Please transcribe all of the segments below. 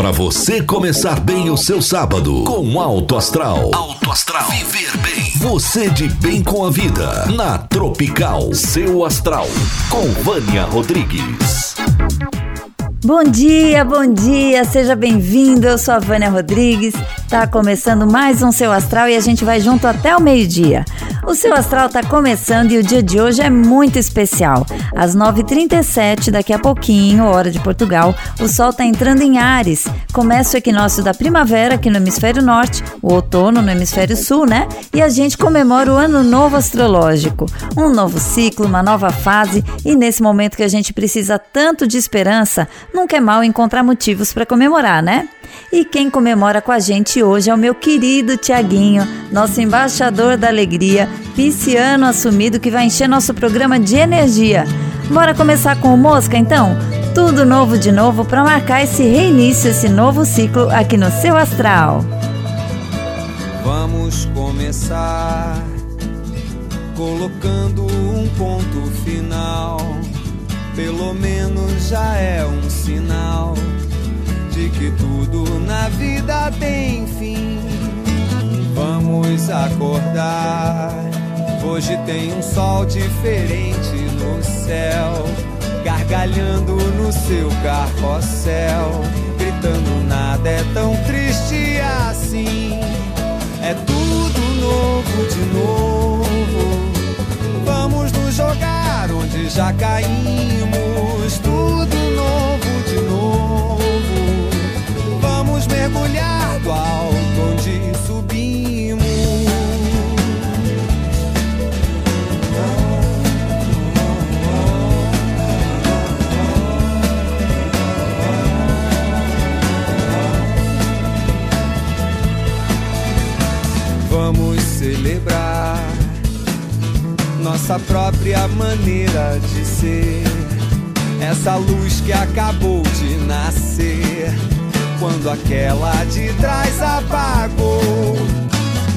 Para você começar bem o seu sábado com Alto Astral. Alto Astral. Viver bem. Você de bem com a vida. Na Tropical. Seu Astral. Com Vânia Rodrigues. Bom dia, bom dia, seja bem-vindo. Eu sou a Vânia Rodrigues. Tá começando mais um Seu Astral e a gente vai junto até o meio-dia. O Seu Astral tá começando e o dia de hoje é muito especial. Às 9h37, daqui a pouquinho, hora de Portugal, o sol tá entrando em Ares. Começa o equinócio da primavera aqui no hemisfério norte, o outono no hemisfério sul, né? E a gente comemora o ano novo astrológico. Um novo ciclo, uma nova fase e nesse momento que a gente precisa tanto de esperança, nunca é mal encontrar motivos para comemorar, né? E quem comemora com a gente hoje é o meu querido Tiaguinho, nosso embaixador da alegria, pisciano assumido que vai encher nosso programa de energia. Bora começar com o Mosca então? Tudo novo de novo para marcar esse reinício, esse novo ciclo aqui no seu astral. Vamos começar colocando um ponto final. Pelo menos já é um sinal de que tudo na vida tem fim. Vamos acordar. Hoje tem um sol diferente no céu, gargalhando no seu carrossel, gritando nada é tão triste assim. É tudo novo de novo. Vamos nos jogar onde já caímos. Tudo novo de novo mergulhar do alto onde subimos. Nossa própria maneira de ser. Essa luz que acabou de nascer quando aquela de trás apagou.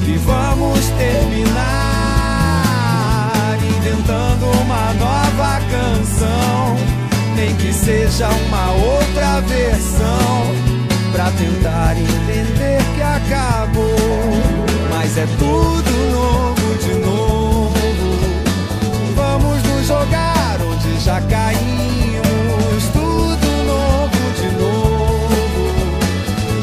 E vamos terminar inventando uma nova canção, nem que seja uma outra versão, pra tentar entender que acabou. Mas é tudo novo jogar onde já caímos. Tudo novo de novo.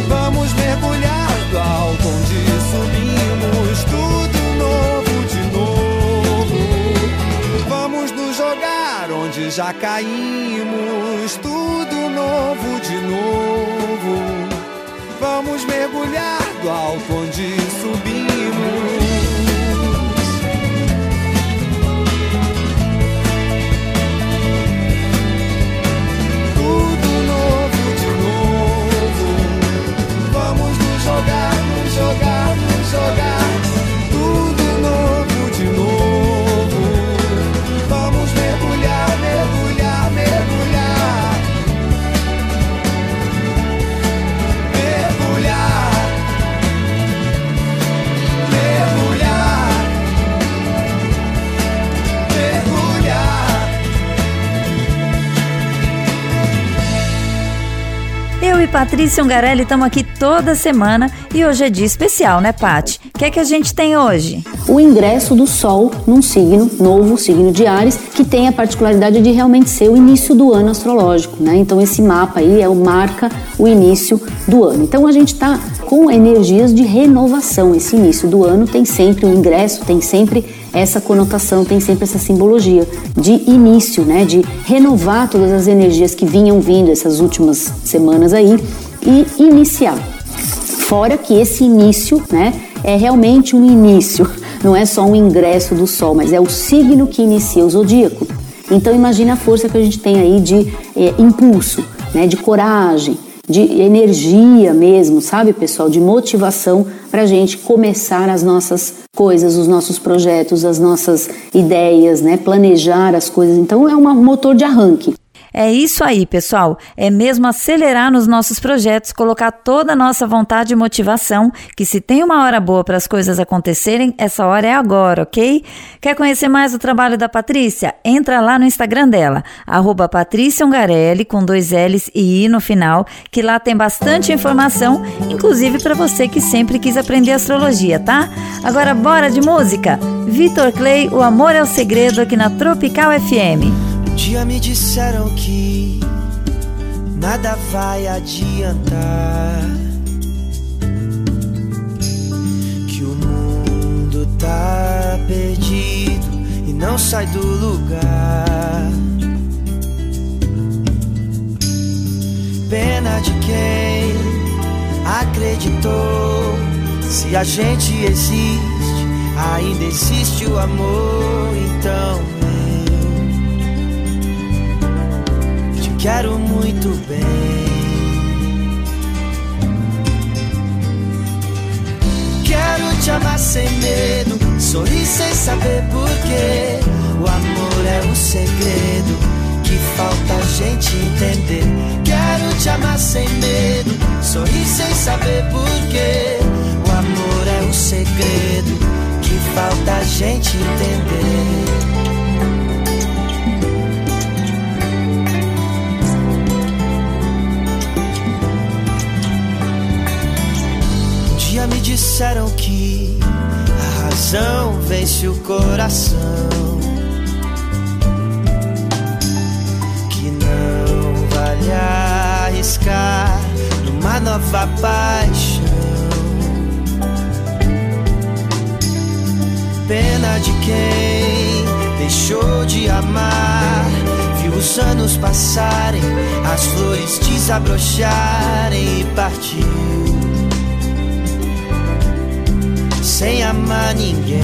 Vamos mergulhar do alto onde subimos. Tudo novo de novo. Vamos nos jogar onde já caímos. Tudo novo de novo. Vamos mergulhar do alto onde subimos. Jogar, nos jogar, jogar. Patrícia Ungarelli estamos aqui toda semana e hoje é dia especial, né, Pati? Que é que a gente tem hoje? o ingresso do Sol num signo novo, signo de Ares, que tem a particularidade de realmente ser o início do ano astrológico, né? Então esse mapa aí é o marca o início do ano. Então a gente está com energias de renovação. Esse início do ano tem sempre o ingresso, tem sempre essa conotação, tem sempre essa simbologia de início, né? De renovar todas as energias que vinham vindo essas últimas semanas aí e iniciar. Fora que esse início, né, é realmente um início, não é só um ingresso do Sol, mas é o signo que inicia o zodíaco. Então imagine a força que a gente tem aí de eh, impulso, né, de coragem, de energia mesmo, sabe, pessoal, de motivação para a gente começar as nossas coisas, os nossos projetos, as nossas ideias, né, planejar as coisas. Então é um motor de arranque. É isso aí, pessoal. É mesmo acelerar nos nossos projetos, colocar toda a nossa vontade e motivação, que se tem uma hora boa para as coisas acontecerem, essa hora é agora, ok? Quer conhecer mais o trabalho da Patrícia? Entra lá no Instagram dela, arroba com dois L's e I no final, que lá tem bastante informação, inclusive para você que sempre quis aprender astrologia, tá? Agora bora de música! Vitor Clay, O Amor é o Segredo, aqui na Tropical FM. Dia me disseram que nada vai adiantar. Que o mundo tá perdido e não sai do lugar. Pena de quem acreditou. Se a gente existe, ainda existe o amor, então quero muito bem. Quero te amar sem medo, sorrir sem saber porquê. O amor é o segredo que falta a gente entender. Quero te amar sem medo, sorrir sem saber porquê. O amor é o segredo que falta a gente entender. Me disseram que a razão vence o coração. Que não vale arriscar numa nova paixão. Pena de quem deixou de amar. Viu os anos passarem, as flores desabrocharem e partiu amar ninguém.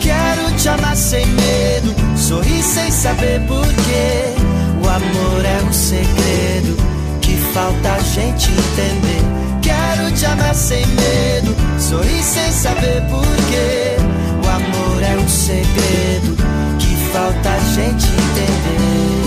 Quero te amar sem medo, sorrir sem saber porquê. O amor é um segredo que falta a gente entender. Quero te amar sem medo, sorrir sem saber porquê. O amor é um segredo que falta a gente entender.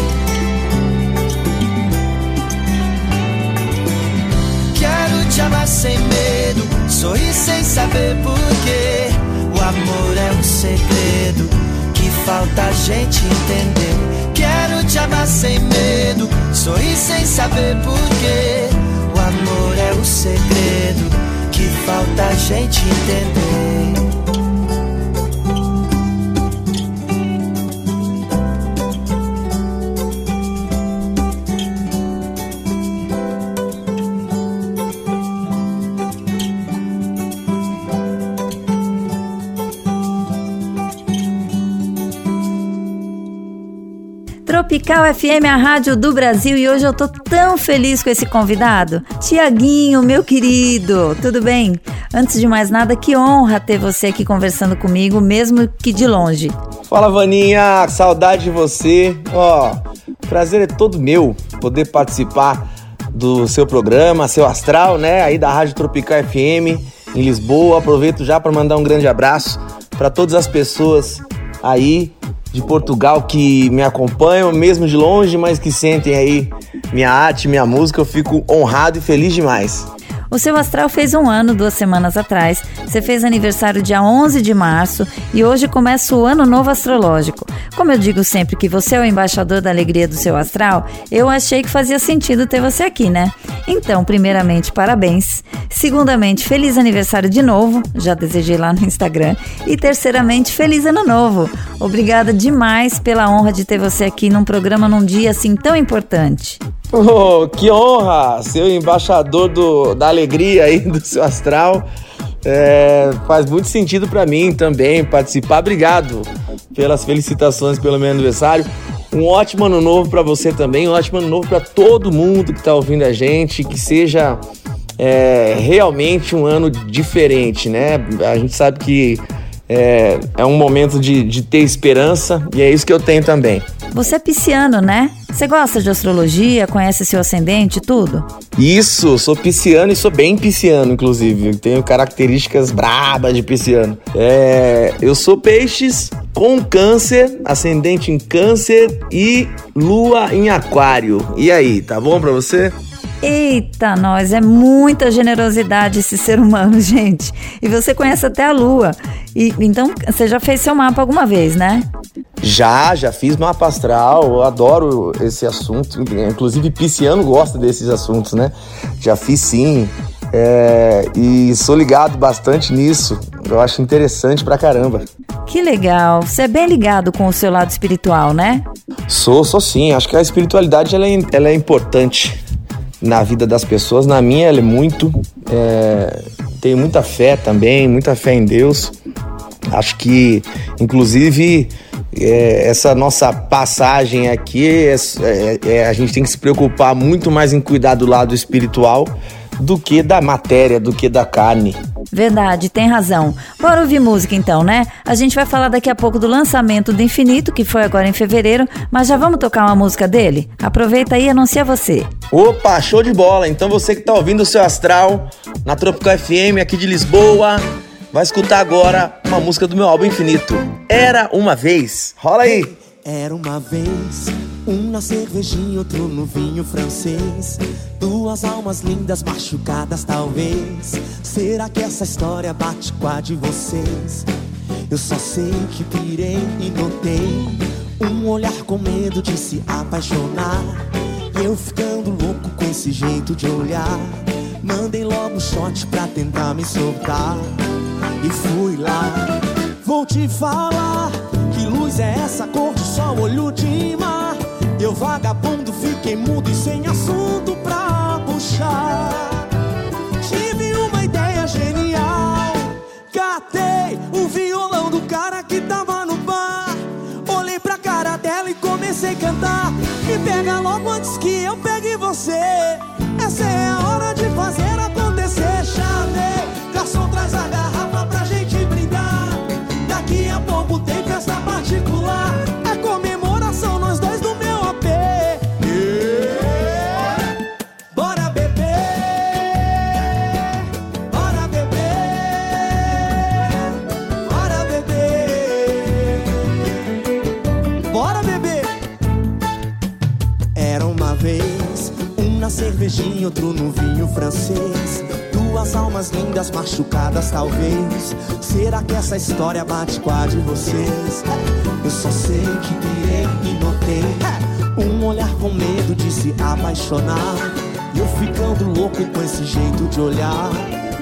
Te amar sem medo, sorrir sem saber porquê. O amor é um segredo que falta a gente entender. Quero te amar sem medo, sorrir sem saber porquê. O amor é o segredo que falta a gente entender. Tropical FM, a rádio do Brasil, e hoje eu tô tão feliz com esse convidado. Tiaguinho, meu querido, tudo bem? Antes de mais nada, que honra ter você aqui conversando comigo, mesmo que de longe. Fala, Vaninha, saudade de você. Ó, prazer é todo meu poder participar do seu programa, seu astral, né? Aí da Rádio Tropical FM em Lisboa. Aproveito já para mandar um grande abraço para todas as pessoas aí de Portugal que me acompanham, mesmo de longe, mas que sentem aí minha arte, minha música. Eu fico honrado e feliz demais. O seu astral fez um ano duas semanas atrás. Você fez aniversário dia 11 de março e hoje começa o ano novo astrológico. Como eu digo sempre que você é o embaixador da alegria do seu astral, eu achei que fazia sentido ter você aqui, né? Então, primeiramente, parabéns. Segundamente, feliz aniversário de novo, já desejei lá no Instagram. E terceiramente, feliz ano novo. Obrigada demais pela honra de ter você aqui num programa num dia assim tão importante. Oh, que honra! Ser embaixador do, da alegria aí do seu astral. É, faz muito sentido para mim também participar. Obrigado pelas felicitações pelo meu aniversário. Um ótimo ano novo para você também, um ótimo ano novo para todo mundo que está ouvindo a gente, que seja é, realmente um ano diferente, né? A gente sabe que é, é um momento de, de ter esperança e é isso que eu tenho também. Você é pisciano, né? Você gosta de astrologia, conhece seu ascendente tudo? Isso, sou pisciano e sou bem pisciano, inclusive. Tenho características brabas de pisciano. É, eu sou peixes com câncer, ascendente em câncer e lua em aquário. E aí, tá bom pra você? Eita, nós, é muita generosidade esse ser humano, gente. E você conhece até a lua. E, então, você já fez seu mapa alguma vez, né? Já, já fiz mapa astral, eu adoro esse assunto. Inclusive, pisciano gosta desses assuntos, né? Já fiz sim. É, e sou ligado bastante nisso. Eu acho interessante pra caramba. Que legal. Você é bem ligado com o seu lado espiritual, né? Sou, sou sim. Acho que a espiritualidade ela é, ela é importante na vida das pessoas. Na minha, ela é muito. É, tenho muita fé também, muita fé em Deus. Acho que, inclusive, é, essa nossa passagem aqui, é, é, é, a gente tem que se preocupar muito mais em cuidar do lado espiritual do que da matéria, do que da carne. Verdade, tem razão. Bora ouvir música então, né? A gente vai falar daqui a pouco do lançamento do Infinito, que foi agora em fevereiro, mas já vamos tocar uma música dele? Aproveita aí e anuncia você. Opa, show de bola! Então você que tá ouvindo o seu astral na Tropical FM aqui de Lisboa, vai escutar agora uma música do meu álbum Infinito. Era uma vez. Rola aí! Era uma vez um na cervejinha, outro no vinho francês. Duas almas lindas machucadas, talvez. Será que essa história bate com a de vocês? Eu só sei que pirei e notei um olhar com medo de se apaixonar. E eu ficando louco com esse jeito de olhar. Mandei logo um shot pra tentar me soltar. E fui lá. Vou te falar que luz é essa cor sol, olho de mar. Eu vagabundo fiquei mudo e sem assunto pra puxar. Tive uma ideia genial. Catei o violão do cara que tava no bar. Olhei pra cara dela e comecei a cantar. Me pega logo antes que eu pegue outro no vinho francês. Duas almas lindas machucadas, talvez. Será que essa história bate com a de vocês? Eu só sei que pirei e notei um olhar com medo de se apaixonar. Eu ficando louco com esse jeito de olhar.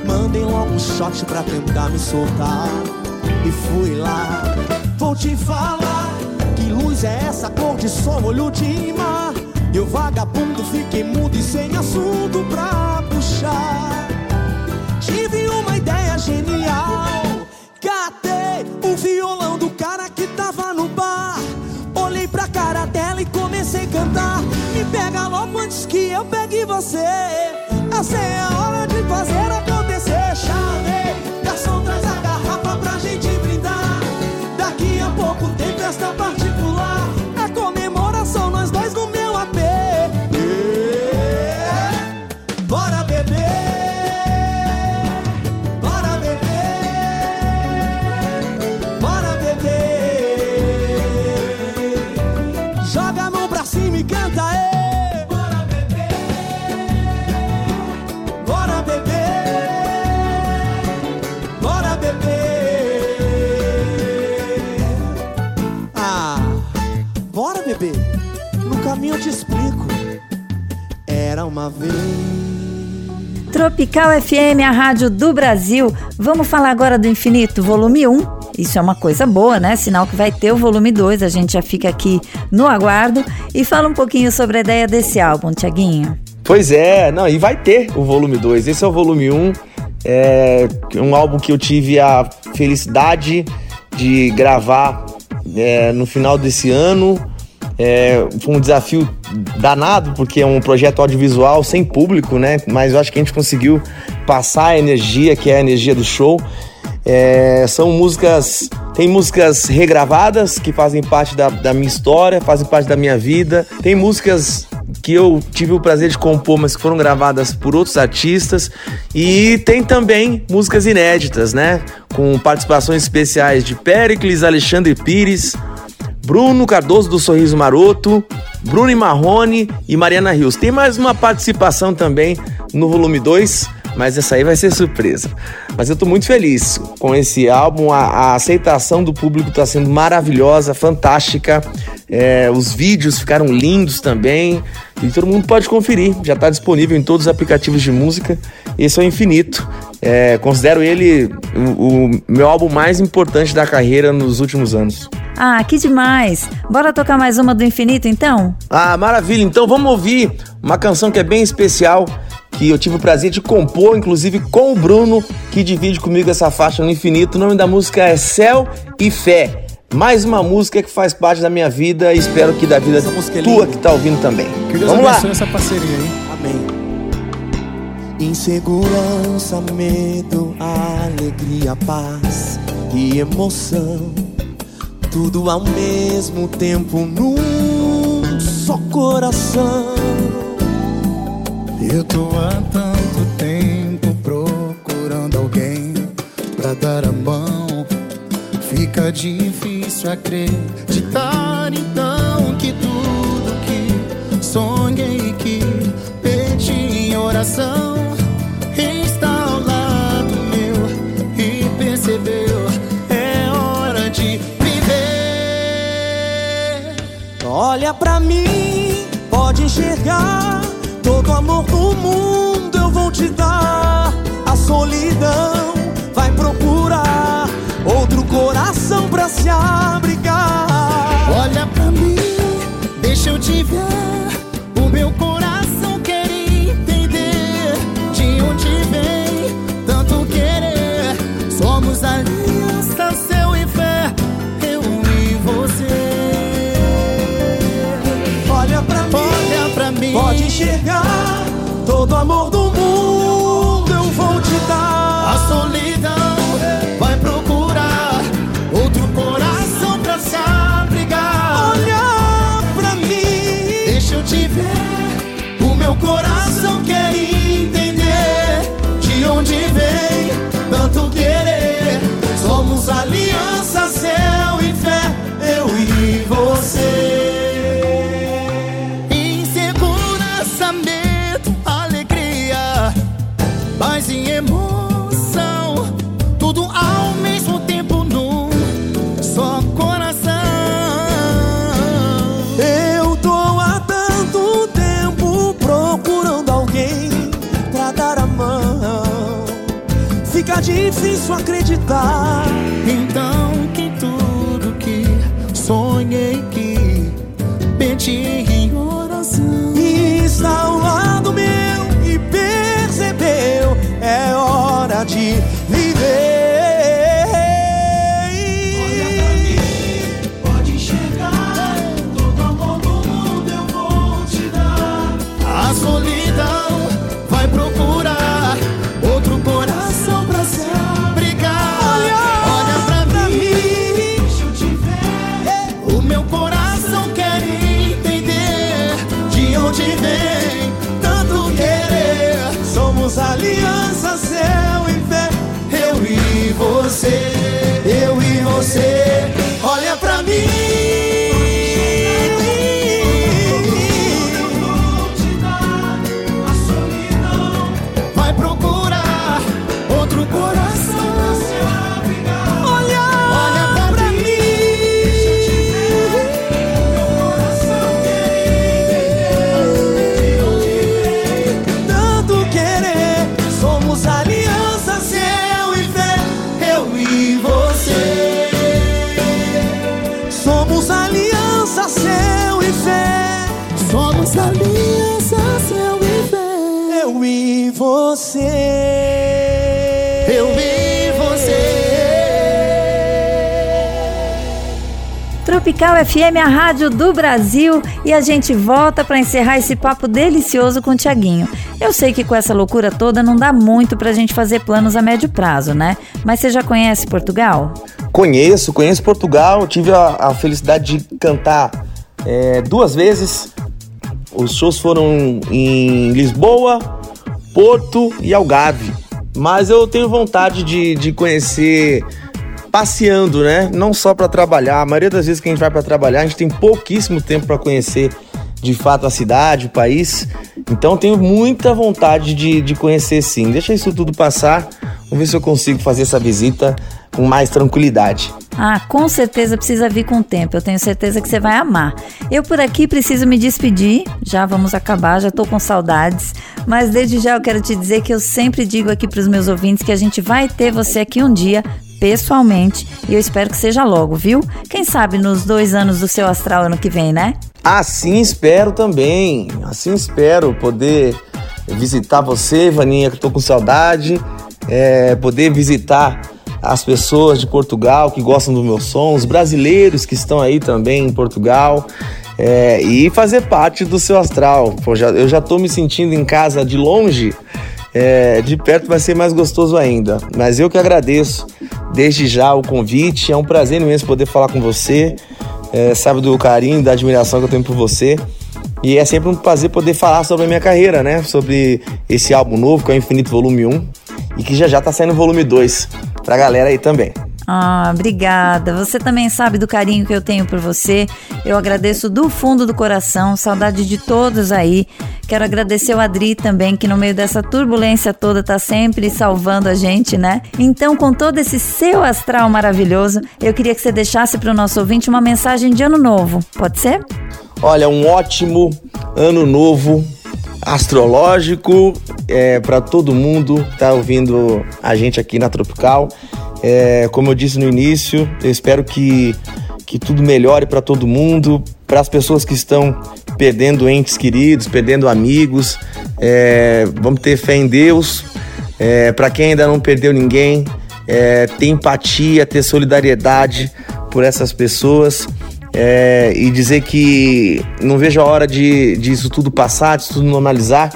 Mandei logo um shot pra tentar me soltar. E fui lá. Vou te falar que luz é essa cor de sol, olho de mar. Eu vagabundo fiquei mudo e sem assunto pra puxar. Tive uma ideia genial. Catei o violão do cara que tava no bar. Olhei pra cara dela e comecei a cantar. Me pega logo antes que eu pegue você. Essa é a hora uma vez. Tropical FM, a rádio do Brasil. Vamos falar agora do Infinito, volume 1. Isso é uma coisa boa, né? Sinal que vai ter o volume 2. A gente já fica aqui no aguardo. E fala um pouquinho sobre a ideia desse álbum, Tiaguinho. Pois é, não, e vai ter o volume 2. Esse é o volume 1. Um, é um álbum que eu tive a felicidade de gravar é, no final desse ano. É, foi um desafio danado, porque é um projeto audiovisual sem público, né? Mas eu acho que a gente conseguiu passar a energia, que é a energia do show. É, são músicas. Tem músicas regravadas que fazem parte da, da minha história, fazem parte da minha vida. Tem músicas que eu tive o prazer de compor, mas que foram gravadas por outros artistas. E tem também músicas inéditas, né? Com participações especiais de Pericles, Alexandre Pires, Bruno Cardoso do Sorriso Maroto, Bruno Marrone e Mariana Rios. Tem mais uma participação também no volume 2 mas essa aí vai ser surpresa. Mas eu tô muito feliz com esse álbum, a, a aceitação do público tá sendo maravilhosa, fantástica. É, os vídeos ficaram lindos também e todo mundo pode conferir. Já está disponível em todos os aplicativos de música. Esse é o Infinito. É, considero ele o, o meu álbum mais importante da carreira nos últimos anos. Ah, que demais! Bora tocar mais uma do Infinito então? Ah, maravilha! Então vamos ouvir uma canção que é bem especial que eu tive o prazer de compor, inclusive com o Bruno, que divide comigo essa faixa no infinito. O nome da música é Céu e Fé. Mais uma música que faz parte da minha vida e espero que da vida é tua que tá ouvindo também. Que Deus Vamos abençoe lá. essa parceria, hein? Amém. Insegurança, medo, alegria, paz e emoção. Tudo ao mesmo tempo num só coração. Eu tô há tanto tempo procurando alguém pra dar a mão. Fica difícil acreditar então que tudo que sonhei que pedi em oração está ao lado meu e percebeu é hora de viver. Olha pra mim, pode enxergar Todo amor do mundo eu vou te dar. A solidão vai procurar outro coração se abrigar. Olha pra mim, deixa eu te ver. O meu coração quer entender de onde vem tanto querer. Somos aliança, céu e fé, eu e você. Olha pra mim, olha pra mim. pode enxergar todo amor do mundo difícil acreditar. Então que tudo que sonhei que pedi em oração está ao lado meu e percebeu é hora de Tropical FM, a rádio do Brasil, e a gente volta para encerrar esse papo delicioso com o Tiaguinho. Eu sei que com essa loucura toda não dá muito para a gente fazer planos a médio prazo, né? Mas você já conhece Portugal? Conheço, conheço Portugal. Tive a, a felicidade de cantar é, duas vezes Os shows foram em Lisboa, Porto e Algarve. Mas eu tenho vontade de, de conhecer passeando, né? Não só para trabalhar. A maioria das vezes que a gente vai para trabalhar, a gente tem pouquíssimo tempo para conhecer de fato a cidade, o país. Então tenho muita vontade de, de conhecer sim. Deixa isso tudo passar. Vamos ver se eu consigo fazer essa visita com mais tranquilidade. Ah, com certeza precisa vir com o tempo. Eu tenho certeza que você vai amar. Eu por aqui preciso me despedir. Já vamos acabar, já tô com saudades. Mas desde já eu quero te dizer que eu sempre digo aqui para os meus ouvintes que a gente vai ter você aqui um dia pessoalmente e eu espero que seja logo, viu? Quem sabe nos dois anos do seu astral ano que vem, né? Assim espero também. Assim espero poder visitar você, Vaninha, que tô com saudade. É, poder visitar as pessoas de Portugal que gostam do meu som, os brasileiros que estão aí também em Portugal. É, e fazer parte do seu astral. Pô, já, eu já tô me sentindo em casa de longe, é, de perto vai ser mais gostoso ainda. Mas eu que agradeço desde já o convite, é um prazer imenso poder falar com você. É, sabe do carinho, da admiração que eu tenho por você. E é sempre um prazer poder falar sobre a minha carreira, né? Sobre esse álbum novo, que é o Infinito Volume 1, e que já já tá saindo o volume 2 pra galera aí também. Ah, obrigada. Você também sabe do carinho que eu tenho por você. Eu agradeço do fundo do coração, saudade de todos aí. Quero agradecer o Adri também, que no meio dessa turbulência toda tá sempre salvando a gente, né? Então, com todo esse seu astral maravilhoso, eu queria que você deixasse para o nosso ouvinte uma mensagem de ano novo. Pode ser? Olha, um ótimo ano novo astrológico é, para todo mundo que tá ouvindo a gente aqui na Tropical. É, como eu disse no início, eu espero que, que tudo melhore para todo mundo, para as pessoas que estão perdendo entes queridos, perdendo amigos. É, vamos ter fé em Deus. É, para quem ainda não perdeu ninguém, é, ter empatia, ter solidariedade por essas pessoas. É, e dizer que não vejo a hora de, de isso tudo passar, de tudo normalizar,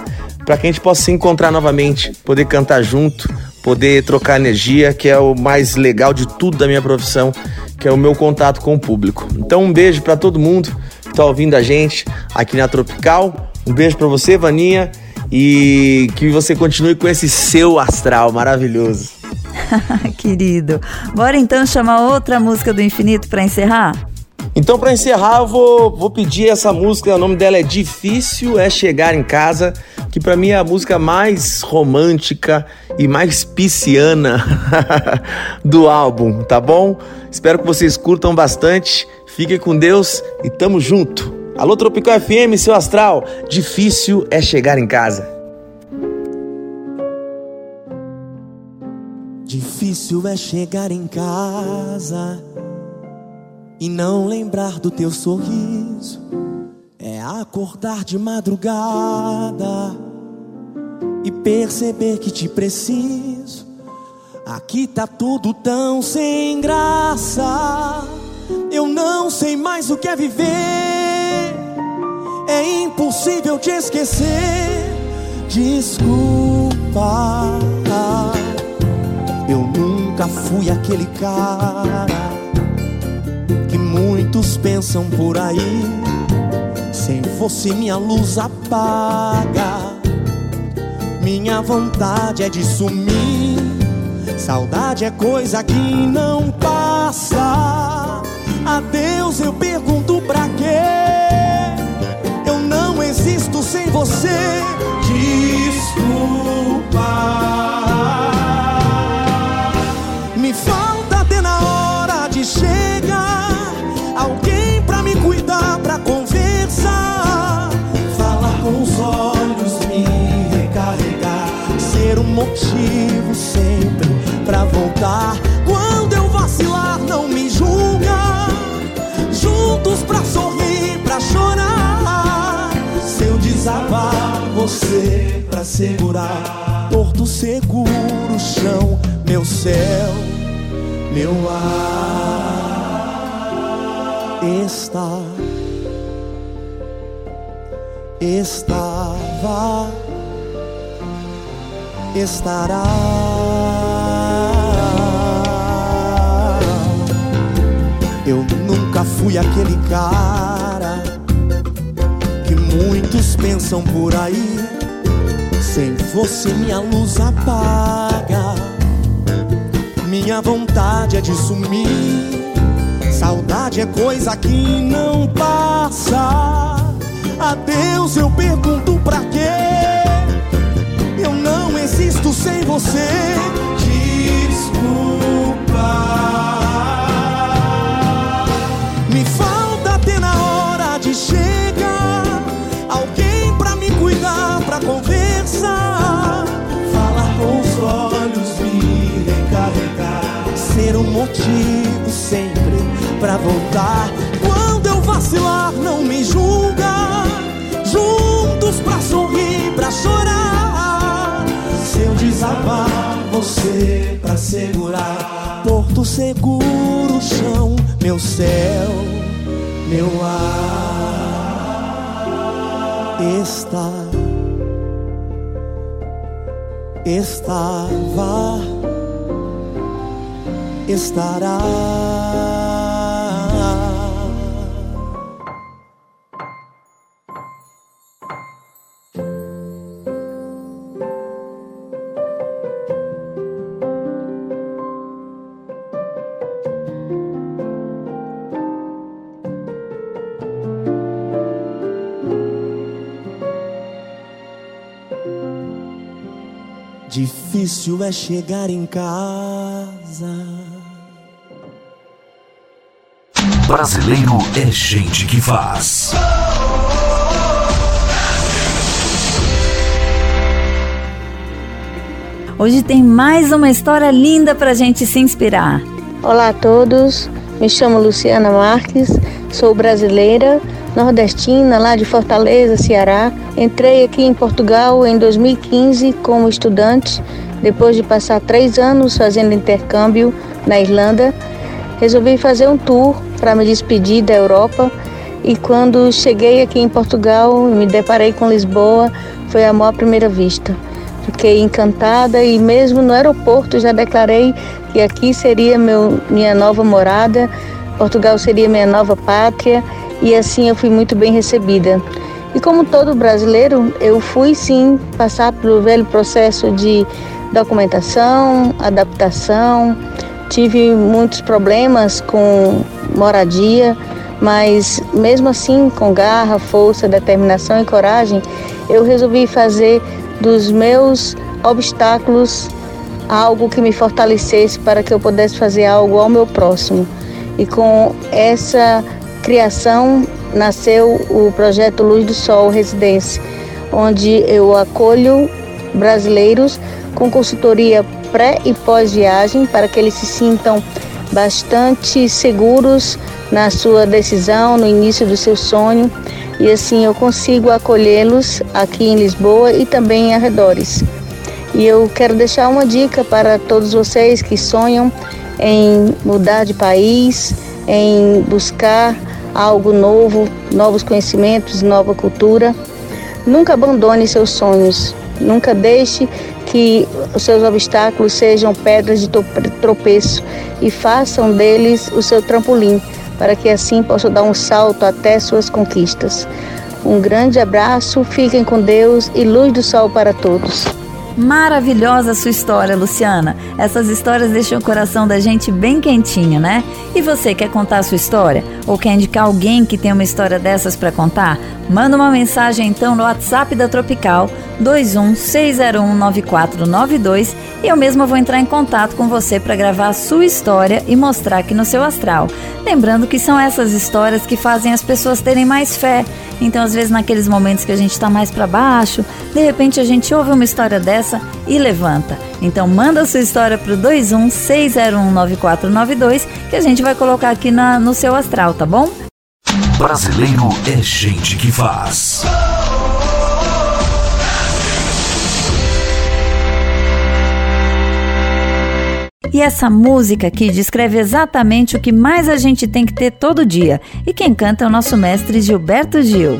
para que a gente possa se encontrar novamente, poder cantar junto, poder trocar energia, que é o mais legal de tudo da minha profissão, que é o meu contato com o público. Então, um beijo para todo mundo está ouvindo a gente aqui na Tropical. Um beijo para você, Vaninha, e que você continue com esse seu astral maravilhoso. Querido. Bora então chamar outra música do infinito para encerrar? Então, para encerrar, eu vou, vou pedir essa música. O nome dela é Difícil é Chegar em Casa, que para mim é a música mais romântica e mais pisciana do álbum, tá bom? Espero que vocês curtam bastante. Fiquem com Deus e tamo junto. Alô Tropical FM, seu astral. Difícil é chegar em casa. Difícil é chegar em casa e não lembrar do teu sorriso. É acordar de madrugada e perceber que te preciso. Aqui tá tudo tão sem graça. Não sei mais o que é viver. É impossível te esquecer. Desculpa. Eu nunca fui aquele cara que muitos pensam por aí. Sem você, minha luz apaga. Minha vontade é de sumir. Saudade é coisa que não passa. Adeus, eu pergunto pra quê? Eu não existo sem você. Desculpa. Você pra segurar. Porto seguro, chão, meu céu, meu ar. Está, estava, estará. Eu nunca fui aquele cara que Muitos pensam por aí, sem você minha luz apaga. Minha vontade é de sumir. Saudade é coisa que não passa. Adeus, eu pergunto pra quê? Eu não existo sem você. Voltar. Quando eu vacilar, não me julga. Juntos pra sorrir, pra chorar. Se eu desabar, você pra segurar. Porto seguro, chão, meu céu, meu ar. Está, estava, estará. Difícil é chegar em casa. Brasileiro é gente que faz. Hoje tem mais uma história linda pra gente se inspirar. Olá a todos, me chamo Luciana Marques, sou brasileira, nordestina, lá de Fortaleza, Ceará. Entrei aqui em Portugal em 2015 como estudante, depois de passar três anos fazendo intercâmbio na Irlanda. Resolvi fazer um tour para me despedir da Europa e quando cheguei aqui em Portugal e me deparei com Lisboa, foi amor à primeira vista. Fiquei encantada e mesmo no aeroporto já declarei que aqui seria meu, minha nova morada, Portugal seria minha nova pátria e assim eu fui muito bem recebida. E como todo brasileiro, eu fui sim passar pelo velho processo de documentação, adaptação. Tive muitos problemas com moradia, mas mesmo assim, com garra, força, determinação e coragem, eu resolvi fazer dos meus obstáculos algo que me fortalecesse para que eu pudesse fazer algo ao meu próximo. E com essa criação nasceu o projeto Luz do Sol Residência, onde eu acolho brasileiros com consultoria pré e pós-viagem para que eles se sintam bastante seguros na sua decisão, no início do seu sonho. E assim eu consigo acolhê-los aqui em Lisboa e também em arredores. E eu quero deixar uma dica para todos vocês que sonham em mudar de país, em buscar algo novo, novos conhecimentos, nova cultura. Nunca abandone seus sonhos, nunca deixe que os seus obstáculos sejam pedras de tropeço e façam deles o seu trampolim, para que assim possam dar um salto até suas conquistas. Um grande abraço, fiquem com Deus e luz do sol para todos. Maravilhosa sua história, Luciana. Essas histórias deixam o coração da gente bem quentinho, né? E você quer contar a sua história? Ou quer indicar alguém que tem uma história dessas para contar? Manda uma mensagem então no WhatsApp da Tropical 216019492 e eu mesma vou entrar em contato com você para gravar a sua história e mostrar aqui no seu astral. Lembrando que são essas histórias que fazem as pessoas terem mais fé. Então, às vezes, naqueles momentos que a gente está mais para baixo, de repente a gente ouve uma história dessa e levanta. Então, manda a sua história para o 216019492 que a gente vai colocar aqui na, no seu astral, tá bom? Brasileiro é gente que faz. E essa música aqui descreve exatamente o que mais a gente tem que ter todo dia. E quem canta é o nosso mestre Gilberto Gil.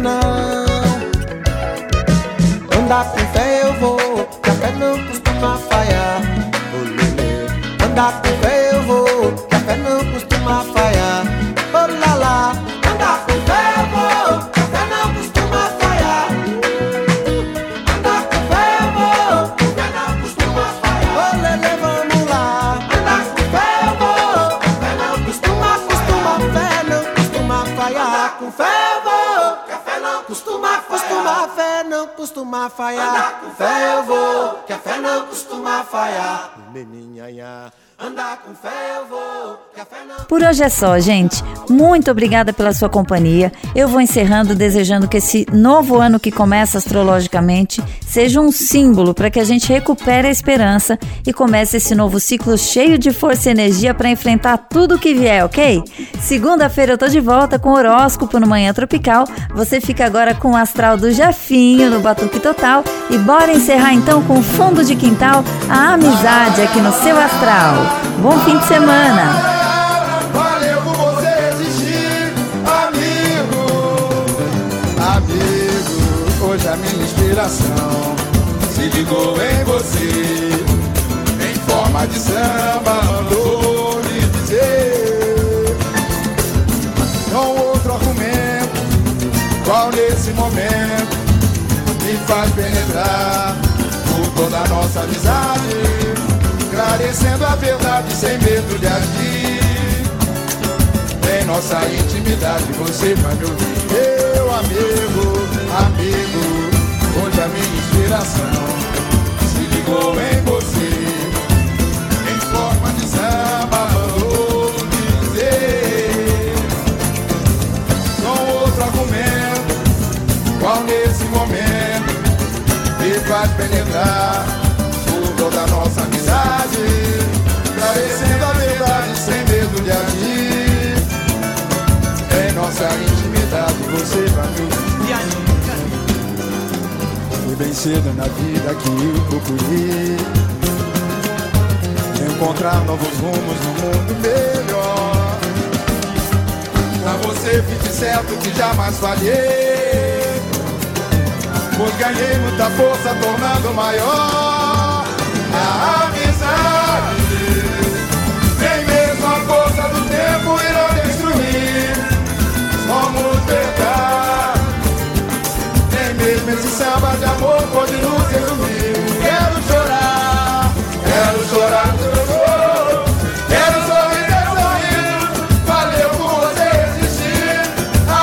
Não. Andar com fé eu vou, que a fé não costuma falhar. Oh, lelê. Andar com Por hoje é só, gente. Muito obrigada pela sua companhia. Eu vou encerrando desejando que esse novo ano que começa astrologicamente seja um símbolo para que a gente recupere a esperança e comece esse novo ciclo cheio de força e energia para enfrentar tudo que vier, ok? Segunda-feira eu tô de volta com o horóscopo no Manhã Tropical. Você fica agora com o astral do Jafinho no Batuque Total e bora encerrar então com o fundo de quintal a amizade aqui no seu astral. Bom fim de semana! Inspiração se ligou em você. Em forma de samba, mandou lhe dizer. Com outro argumento, qual nesse momento me faz penetrar por toda a nossa amizade, esclarecendo a verdade sem medo de agir. Em nossa intimidade você vai me ouvir Meu amigo, amigo a minha inspiração. Se ligou em você Em forma de samba Vou dizer. Com outro argumento Qual nesse momento Me faz penetrar bem cedo na vida que eu procurei. Encontrar novos rumos no mundo melhor. Pra você fique certo que jamais falhei. Pois ganhei muita força tornando maior A amizade. Nem mesmo a força do tempo irá destruir. Vamos mesmo esse samba de amor pode nos resumir. Quero chorar, quero chorar. Quero sorrir, sorrir. Valeu por você existir,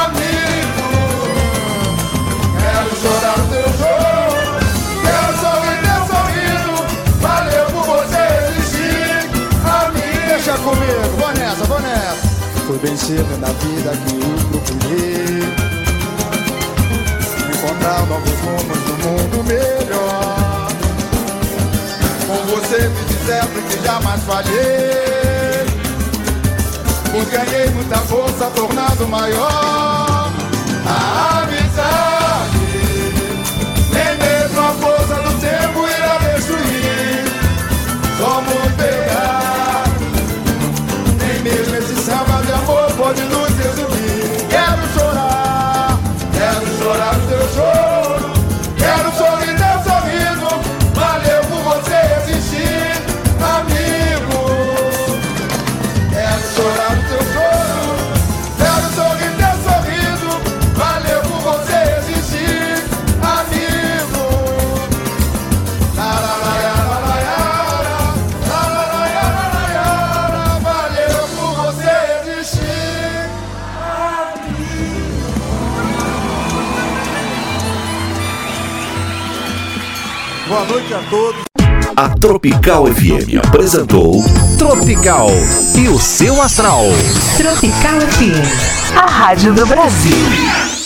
amigo. Quero chorar teu choro. Quero sorrir, teu sorriso. Valeu por você existir, amigo. Deixa comigo, vou nessa, vou nessa. Foi vencer na vida que eu procurei traçar novos rumos do mundo melhor. Com você me disseram que jamais falhei, pois ganhei muita força tornado maior. noite a todos. A Tropical FM apresentou Tropical e o seu astral. Tropical FM, a rádio do Brasil.